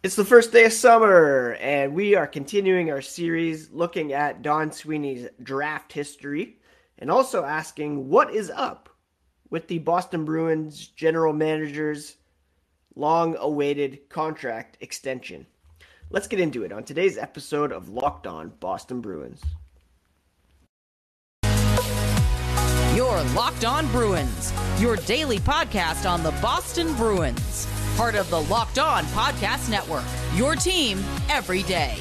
It's the first day of summer, and we are continuing our series looking at Don Sweeney's draft history and also asking what is up with the Boston Bruins general manager's long awaited contract extension. Let's get into it on today's episode of Locked On Boston Bruins. Your Locked On Bruins, your daily podcast on the Boston Bruins part of the Locked On Podcast Network. Your team every day.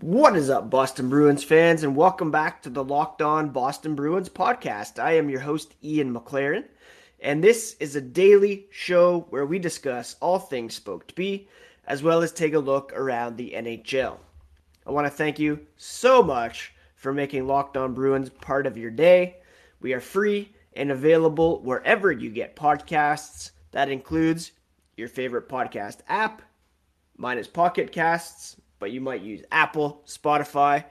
What is up, Boston Bruins fans, and welcome back to the Locked On Boston Bruins podcast. I am your host, Ian McLaren, and this is a daily show where we discuss all things Spoked B, as well as take a look around the NHL. I want to thank you so much for making Locked On Bruins part of your day. We are free and available wherever you get podcasts. That includes your favorite podcast app. Mine is Pocket Casts, but you might use Apple, Spotify.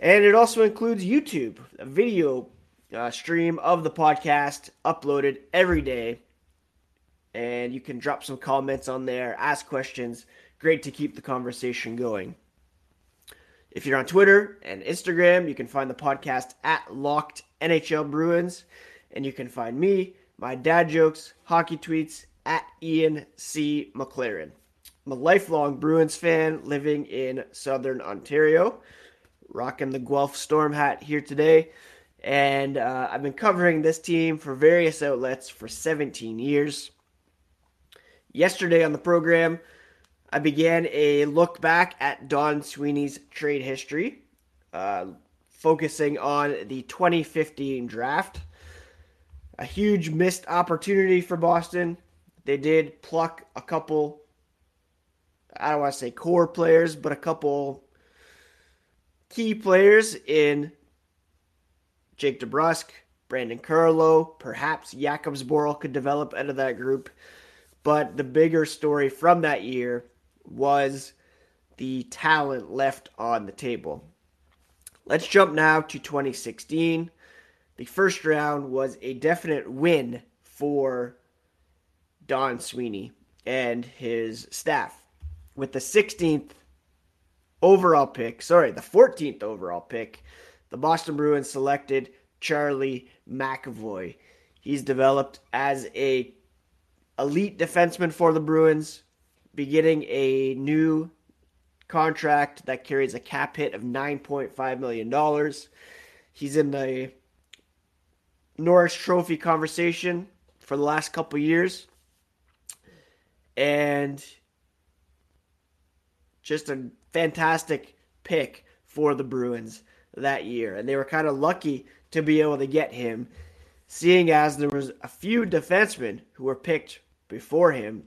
And it also includes YouTube, a video uh, stream of the podcast uploaded every day. And you can drop some comments on there, ask questions. Great to keep the conversation going. If you're on Twitter and Instagram, you can find the podcast at Locked NHL Bruins. And you can find me, my dad jokes, hockey tweets at Ian C. McLaren. I'm a lifelong Bruins fan living in southern Ontario, rocking the Guelph Storm hat here today. And uh, I've been covering this team for various outlets for 17 years. Yesterday on the program, I began a look back at Don Sweeney's trade history, uh, focusing on the 2015 draft. A huge missed opportunity for Boston. They did pluck a couple, I don't want to say core players, but a couple key players in Jake DeBrusk, Brandon Carlo, perhaps Jakob Zboril could develop out of that group. But the bigger story from that year was the talent left on the table. Let's jump now to 2016. The first round was a definite win for Don Sweeney and his staff. With the 16th overall pick, sorry, the 14th overall pick, the Boston Bruins selected Charlie McAvoy. He's developed as a elite defenseman for the Bruins, beginning a new contract that carries a cap hit of $9.5 million. He's in the Norris Trophy conversation for the last couple years. And just a fantastic pick for the Bruins that year. And they were kind of lucky to be able to get him, seeing as there was a few defensemen who were picked before him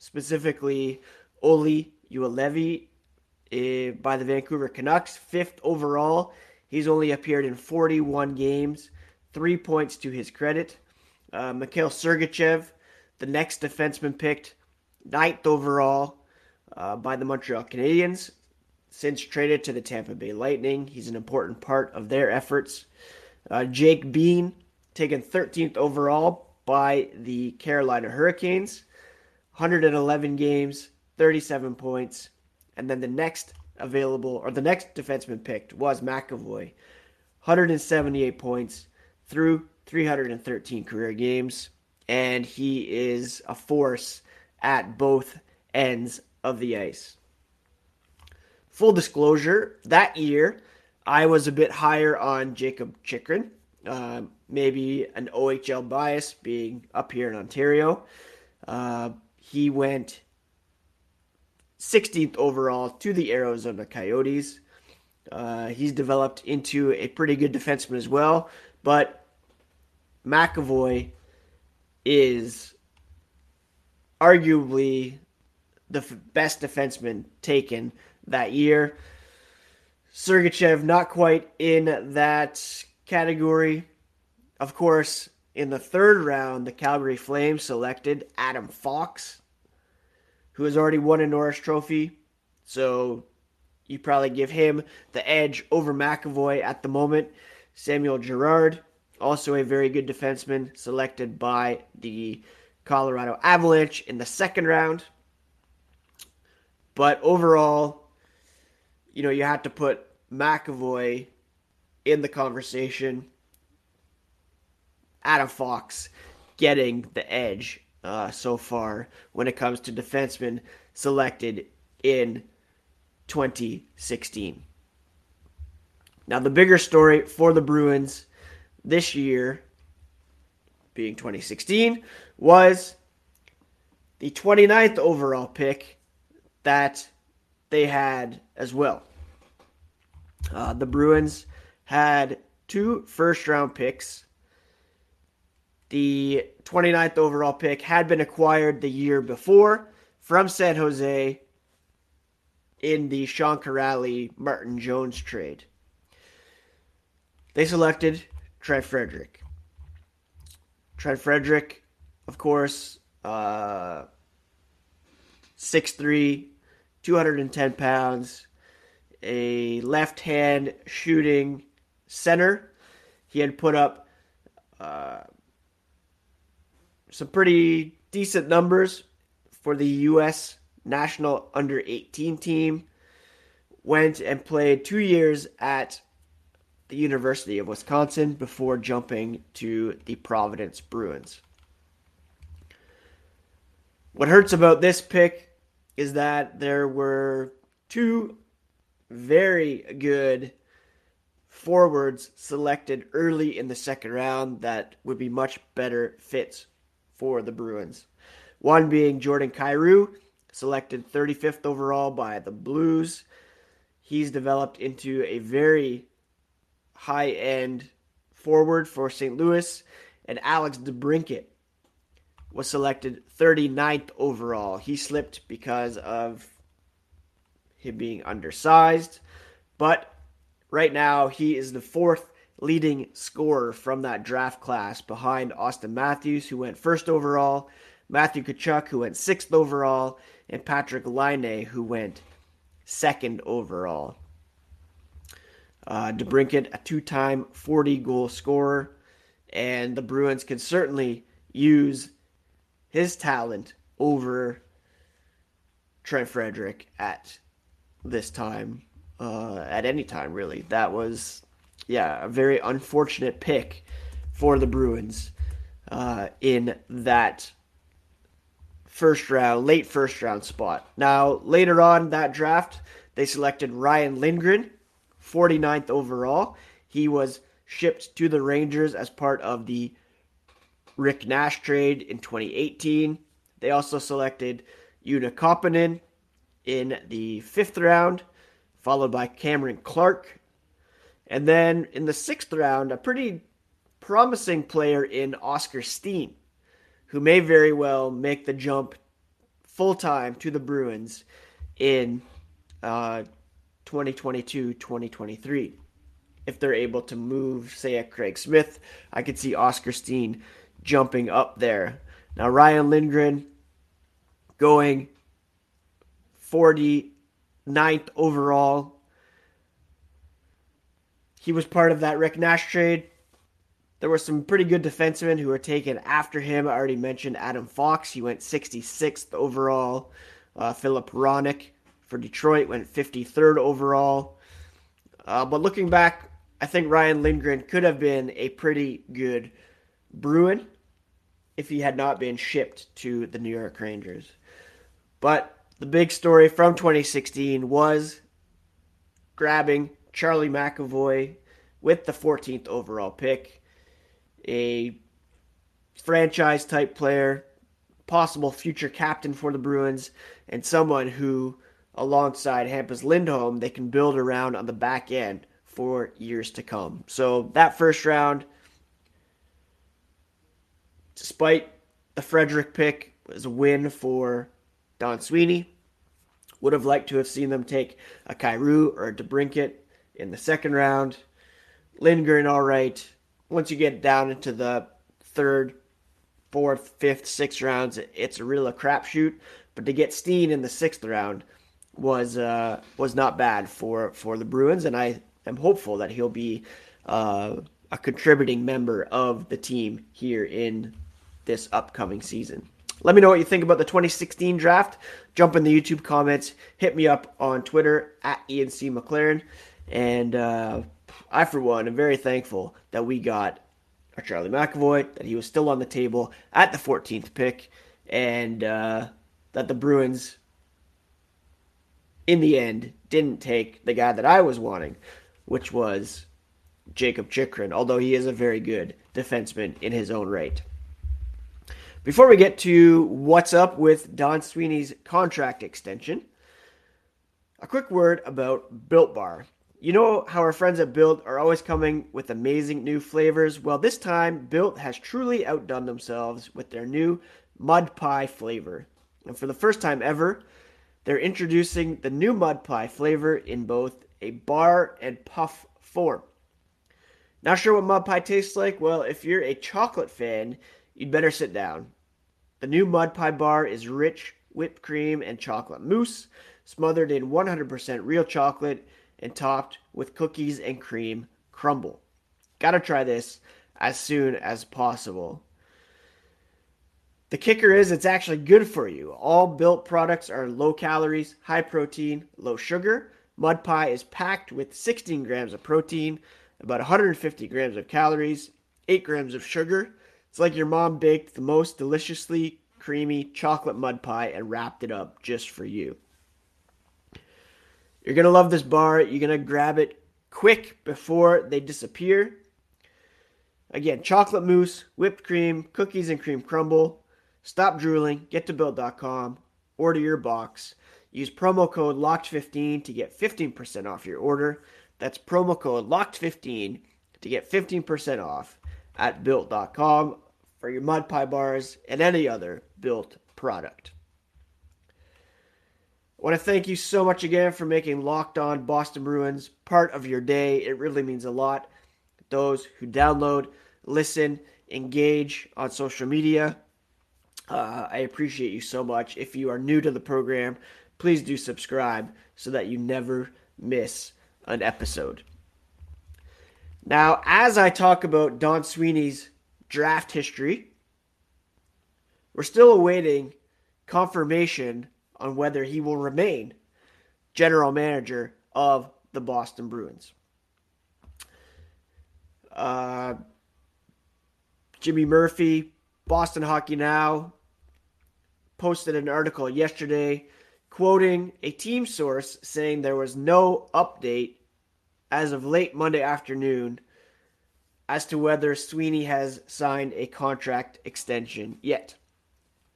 specifically Olli Juolevi uh, by the Vancouver Canucks, fifth overall. He's only appeared in 41 games, three points to his credit. Uh, Mikhail Sergachev, the next defenseman picked, ninth overall uh, by the Montreal Canadiens. Since traded to the Tampa Bay Lightning, he's an important part of their efforts. Uh, Jake Bean, taken 13th overall by the Carolina Hurricanes. 111 games, 37 points. And then the next available, or the next defenseman picked was McAvoy. 178 points through 313 career games. And he is a force at both ends of the ice. Full disclosure, that year I was a bit higher on Jacob Chychrun. Uh, maybe an OHL bias being up here in Ontario. Uh, he went 16th overall to the Arizona Coyotes. Uh, he's developed into a pretty good defenseman as well, but McAvoy is arguably the f- best defenseman taken that year. Sergachev not quite in that category. Of course, in the third round, the Calgary Flames selected Adam Fox, who has already won a Norris Trophy. So you probably give him the edge over McAvoy at the moment. Samuel Girard, also a very good defenseman, selected by the Colorado Avalanche in the second round. But overall, you know, you had to put McAvoy in the conversation. Adam Fox getting the edge uh, so far when it comes to defensemen selected in 2016. Now, the bigger story for the Bruins this year, being 2016, was the 29th overall pick that they had as well. Uh, the Bruins had two first round picks. The 29th overall pick had been acquired the year before from San Jose in the Sean Kuraly Martin Jones trade. They selected Trent Frederic. Trent Frederic, of course, uh, 6'3, 210 pounds, a left hand shooting center. He had put up uh, some pretty decent numbers for the U.S. national under 18 team. Went and played two years at the University of Wisconsin before jumping to the Providence Bruins. What hurts about this pick is that there were two very good forwards selected early in the second round that would be much better fits for the Bruins. One being Jordan Kyrou, selected 35th overall by the Blues. He's developed into a very high end forward for St. Louis, and Alex DeBrincat was selected 39th overall. He slipped because of him being undersized, but right now he is the fourth leading scorer from that draft class behind Auston Matthews, who went first overall, Matthew Tkachuk, who went sixth overall, and Patrik Laine, who went second overall. Uh, DeBrincat, a two-time 40-goal scorer, and the Bruins can certainly use his talent over Trent Frederic at this time, uh, at any time really. That was, yeah, a very unfortunate pick for the Bruins uh, in that first round, late first round spot. Now, later on that draft, they selected Ryan Lindgren 49th overall. He was shipped to the Rangers as part of the Rick Nash trade in 2018. They also selected Joona in the fifth round, followed by Cameron Clark. And then in the sixth round, a pretty promising player in Oskar Steen, who may very well make the jump full time to the Bruins in uh, 2022 2023. If they're able to move, say, a Craig Smith, I could see Oskar Steen jumping up there. Now, Ryan Lindgren going 49th overall. He was part of that Rick Nash trade. There were some pretty good defensemen who were taken after him. I already mentioned Adam Fox. He went 66th overall. Uh, Filip Hronek for Detroit, went 53rd overall. Uh, but looking back, I think Ryan Lindgren could have been a pretty good Bruin if he had not been shipped to the New York Rangers. But the big story from 2016 was grabbing Charlie McAvoy with the 14th overall pick, a franchise type player, possible future captain for the Bruins, and someone who alongside Hampus Lindholm, they can build around on the back end for years to come. So that first round, despite the Frederic pick, was a win for Don Sweeney. Would have liked to have seen them take a Kyrou or a DeBrincat in the second round. Lindgren, all right. Once you get down into the third, fourth, fifth, sixth rounds, it's a real a crapshoot. But to get Steen in the sixth round, was uh, was not bad for for the Bruins, and I am hopeful that he'll be uh, a contributing member of the team here in this upcoming season. Let me know what you think about the 2016 draft. Jump in the YouTube comments. Hit me up on Twitter at Ian C. McLaren. And uh, I, for one, am very thankful that we got our Charlie McAvoy, that he was still on the table at the 14th pick, and uh, that the Bruins, in the end, didn't take the guy that I was wanting, which was Jacob Chychrun, although he is a very good defenseman in his own right. Before we get to what's up with Don Sweeney's contract extension, a quick word about Built Bar. You know how our friends at Built are always coming with amazing new flavors? Well, this time, Built has truly outdone themselves with their new mud pie flavor. And for the first time ever, they're introducing the new mud pie flavor in both a bar and puff form. Not sure what mud pie tastes like? Well, if you're a chocolate fan, you'd better sit down. The new mud pie bar is rich whipped cream and chocolate mousse, smothered in 100% real chocolate and topped with cookies and cream crumble. Gotta try this as soon as possible. The kicker is it's actually good for you. All built products are low calories, high protein, low sugar. Mud pie is packed with 16 grams of protein, about 150 grams of calories, 8 grams of sugar. It's like your mom baked the most deliciously creamy chocolate mud pie and wrapped it up just for you. You're going to love this bar. You're going to grab it quick before they disappear. Again, chocolate mousse, whipped cream, cookies and cream crumble. Stop drooling, get to built.com, order your box. Use promo code LOCKED15 to get 15% off your order. That's promo code LOCKED15 to get 15% off at built.com for your mud pie bars and any other built product. I want to thank you so much again for making Locked On Boston Bruins part of your day. It really means a lot. Those who download, listen, engage on social media, uh, I appreciate you so much. If you are new to the program, please do subscribe so that you never miss an episode. Now, as I talk about Don Sweeney's draft history, we're still awaiting confirmation on whether he will remain general manager of the Boston Bruins. Uh, Jimmy Murphy, Boston Hockey Now, posted an article yesterday quoting a team source saying there was no update as of late Monday afternoon as to whether Sweeney has signed a contract extension yet.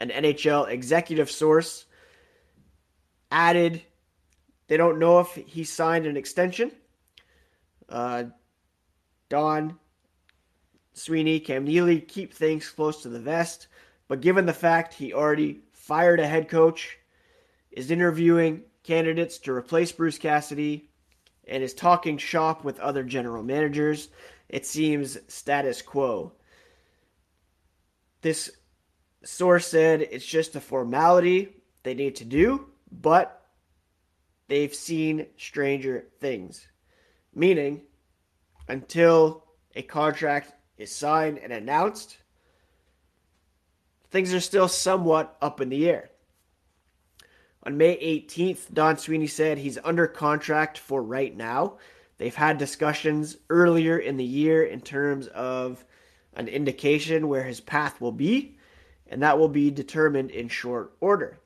An NHL executive source added they don't know if he signed an extension. Uh, Don Sweeney, Cam Neely keep things close to the vest, but given the fact he already fired a head coach, is interviewing candidates to replace Bruce Cassidy, and is talking shop with other general managers. It seems status quo. This source said it's just a formality they need to do, but they've seen stranger things. Meaning, until a contract is signed and announced, things are still somewhat up in the air. On May 18th, Don Sweeney said he's under contract for right now. They've had discussions earlier in the year in terms of an indication where his path will be, and that will be determined in short order.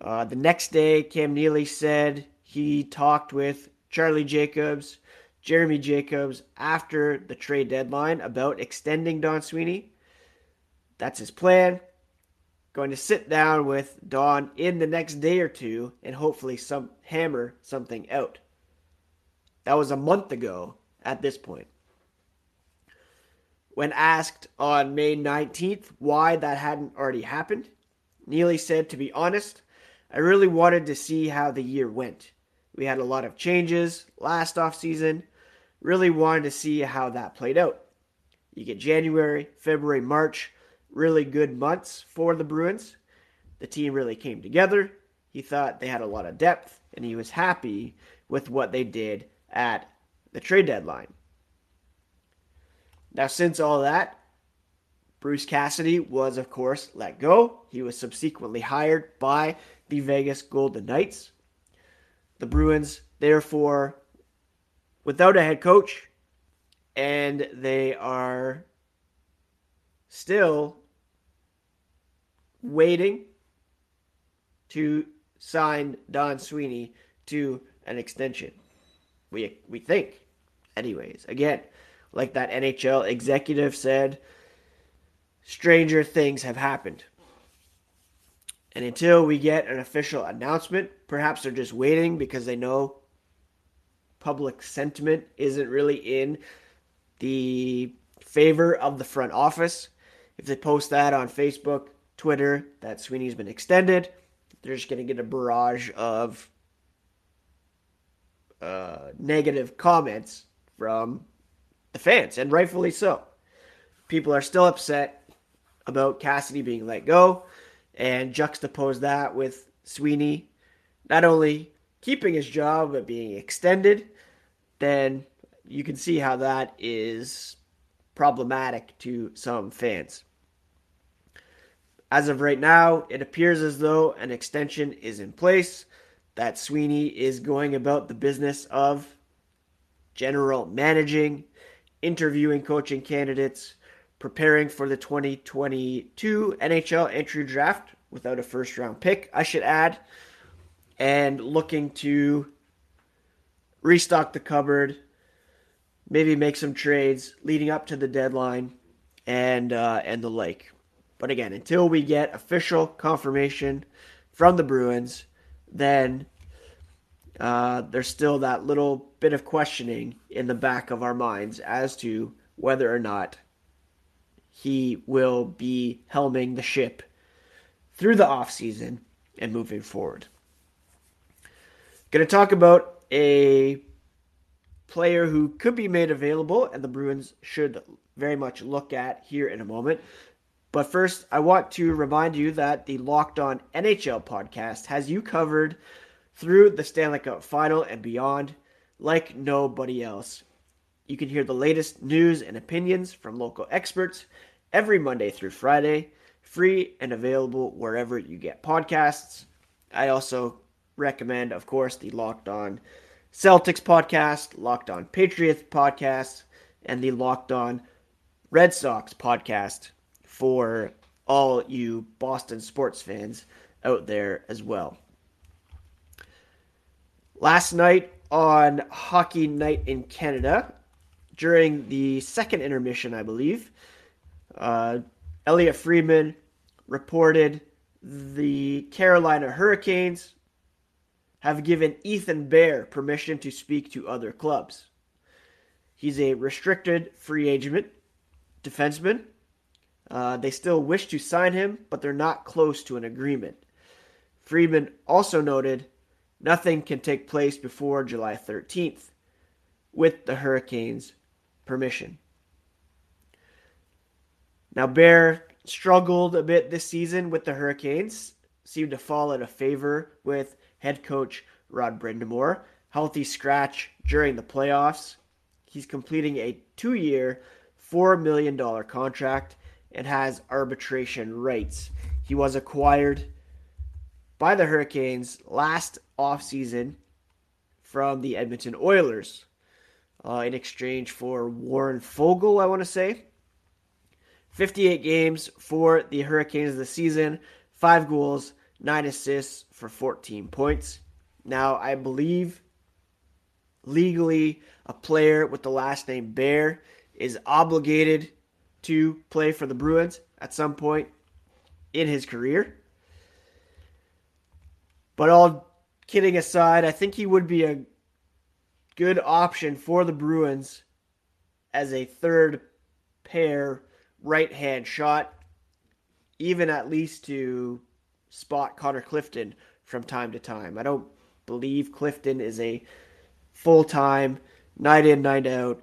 Uh, the next day, Cam Neely said he talked with Charlie Jacobs, Jeremy Jacobs after the trade deadline about extending Don Sweeney. That's his plan. Going to sit down with Don in the next day or two and hopefully some hammer something out. That was a month ago at this point. When asked on May 19th why that hadn't already happened, Neely said, To be honest, I really wanted to see how the year went. We had a lot of changes last offseason. Really wanted to see how that played out. You get January, February, March really good months for the Bruins. The team really came together. He thought they had a lot of depth, and he was happy with what they did at the trade deadline. Now, since all that, Bruce Cassidy was, of course, let go. He was subsequently hired by the Vegas Golden Knights. The Bruins, therefore, without a head coach, and they are still waiting to sign Don Sweeney to an extension. We we think, anyways. Again, like that NHL executive said, stranger things have happened. And until we get an official announcement, perhaps they're just waiting because they know public sentiment isn't really in the favor of the front office. If they post that on Facebook, Twitter, that Sweeney's been extended, they're just going to get a barrage of uh, negative comments from the fans, and rightfully so. People are still upset about Cassidy being let go, and juxtapose that with Sweeney not only keeping his job but being extended, then you can see how that is problematic to some fans. As of right now, it appears as though an extension is in place, that Sweeney is going about the business of general managing, interviewing coaching candidates, preparing for the 2022 NHL entry draft without a first round pick, I should add, and looking to restock the cupboard, maybe make some trades leading up to the deadline, and uh, and the like. But again, until we get official confirmation from the Bruins, then uh, there's still that little bit of questioning in the back of our minds as to whether or not he will be helming the ship through the offseason and moving forward. Going to talk about a player who could be made available and the Bruins should very much look at here in a moment. But first, I want to remind you that the Locked On NHL podcast has you covered through the Stanley Cup final and beyond like nobody else. You can hear the latest news and opinions from local experts every Monday through Friday, free and available wherever you get podcasts. I also recommend, of course, the Locked On Celtics podcast, Locked On Patriots podcast, and the Locked On Red Sox podcast for all you Boston sports fans out there as well. Last night on Hockey Night in Canada, during the second intermission, I believe, uh, Elliotte Friedman reported the Carolina Hurricanes have given Ethan Bear permission to speak to other clubs. He's a restricted free agent defenseman. Uh, they still wish to sign him, but they're not close to an agreement. Friedman also noted nothing can take place before July 13th with the Hurricanes' permission. Now, Bear struggled a bit this season with the Hurricanes, seemed to fall out of favor with head coach Rod Brind'Amour. Healthy scratch during the playoffs. He's completing a two year, $4 million contract and has arbitration rights. He was acquired by the Hurricanes last offseason from the Edmonton Oilers uh, in exchange for Warren Foegele, I want to say. 58 games for the Hurricanes this season, 5 goals, 9 assists for 14 points. Now, I believe legally a player with the last name Bear is obligated to play for the Bruins at some point in his career. But all kidding aside, I think he would be a good option for the Bruins as a third pair right hand shot, even at least to spot Connor Clifton from time to time. I don't believe Clifton is a full time, night in, night out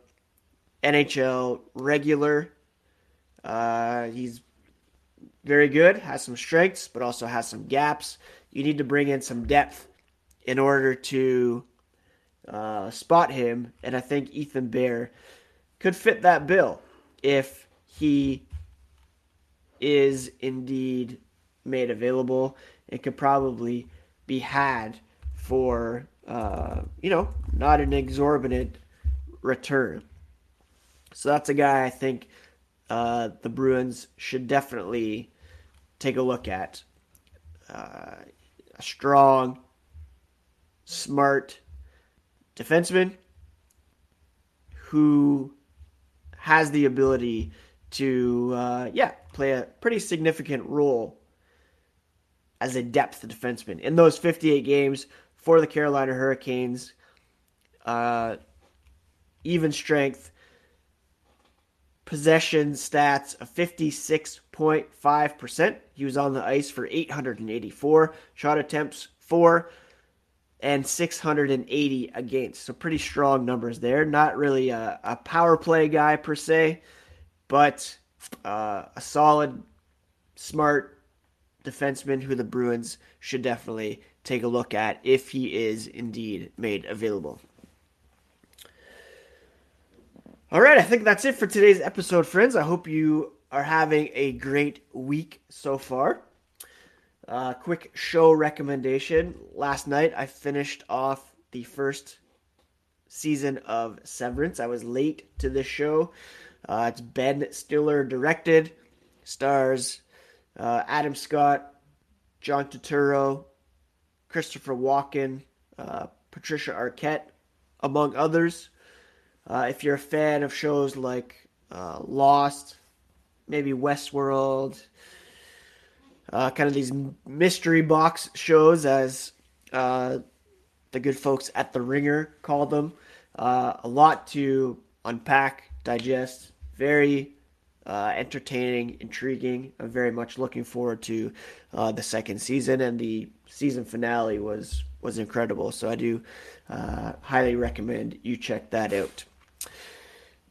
NHL regular. Uh, he's very good, has some strengths, but also has some gaps. you need to bring in some depth in order to uh, spot him. And I think Ethan Bear could fit that bill if he is indeed made available. It could probably be had for, uh, you know, not an exorbitant return. So that's a guy I think uh, the Bruins should definitely take a look at. Uh, a strong, smart defenseman who has the ability to, uh, yeah, play a pretty significant role as a depth defenseman in those 58 games for the Carolina Hurricanes. Uh, even strength, possession stats of 56.5%. He was on the ice for 884 shot attempts, four and 680 against. So pretty strong numbers there. Not really a, a power play guy per se, but uh, a solid, smart defenseman who the Bruins should definitely take a look at if he is indeed made available. All right, I think that's it for today's episode, friends. I hope you are having a great week so far. Uh, quick show recommendation. Last night I finished off the first season of Severance. I was late to this show. Uh, it's Ben Stiller directed, stars uh, Adam Scott, John Turturro, Christopher Walken, uh, Patricia Arquette, among others. Uh, if you're a fan of shows like uh, Lost, maybe Westworld, uh, kind of these mystery box shows, as the good folks at The Ringer call them, a lot to unpack, digest. Very uh, entertaining, intriguing. I'm very much looking forward to the second season, and the season finale was was incredible. So I do highly recommend you check that out.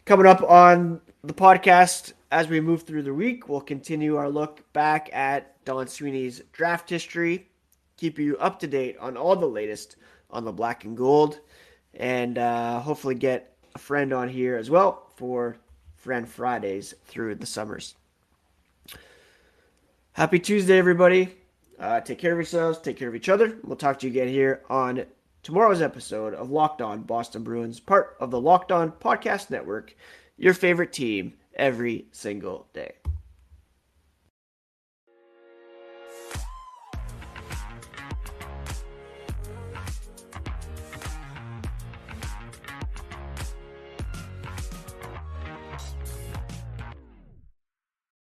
Coming up on the podcast as we move through the week, we'll continue our look back at Don Sweeney's draft history, keep you up to date on all the latest on the black and gold, and uh, hopefully get a friend on here as well for Friend Fridays through the summers. Happy Tuesday, everybody. Uh, take care of yourselves, take care of each other. We'll talk to you again here on tomorrow's episode of Locked On Boston Bruins, part of the Locked On Podcast Network, your favorite team every single day.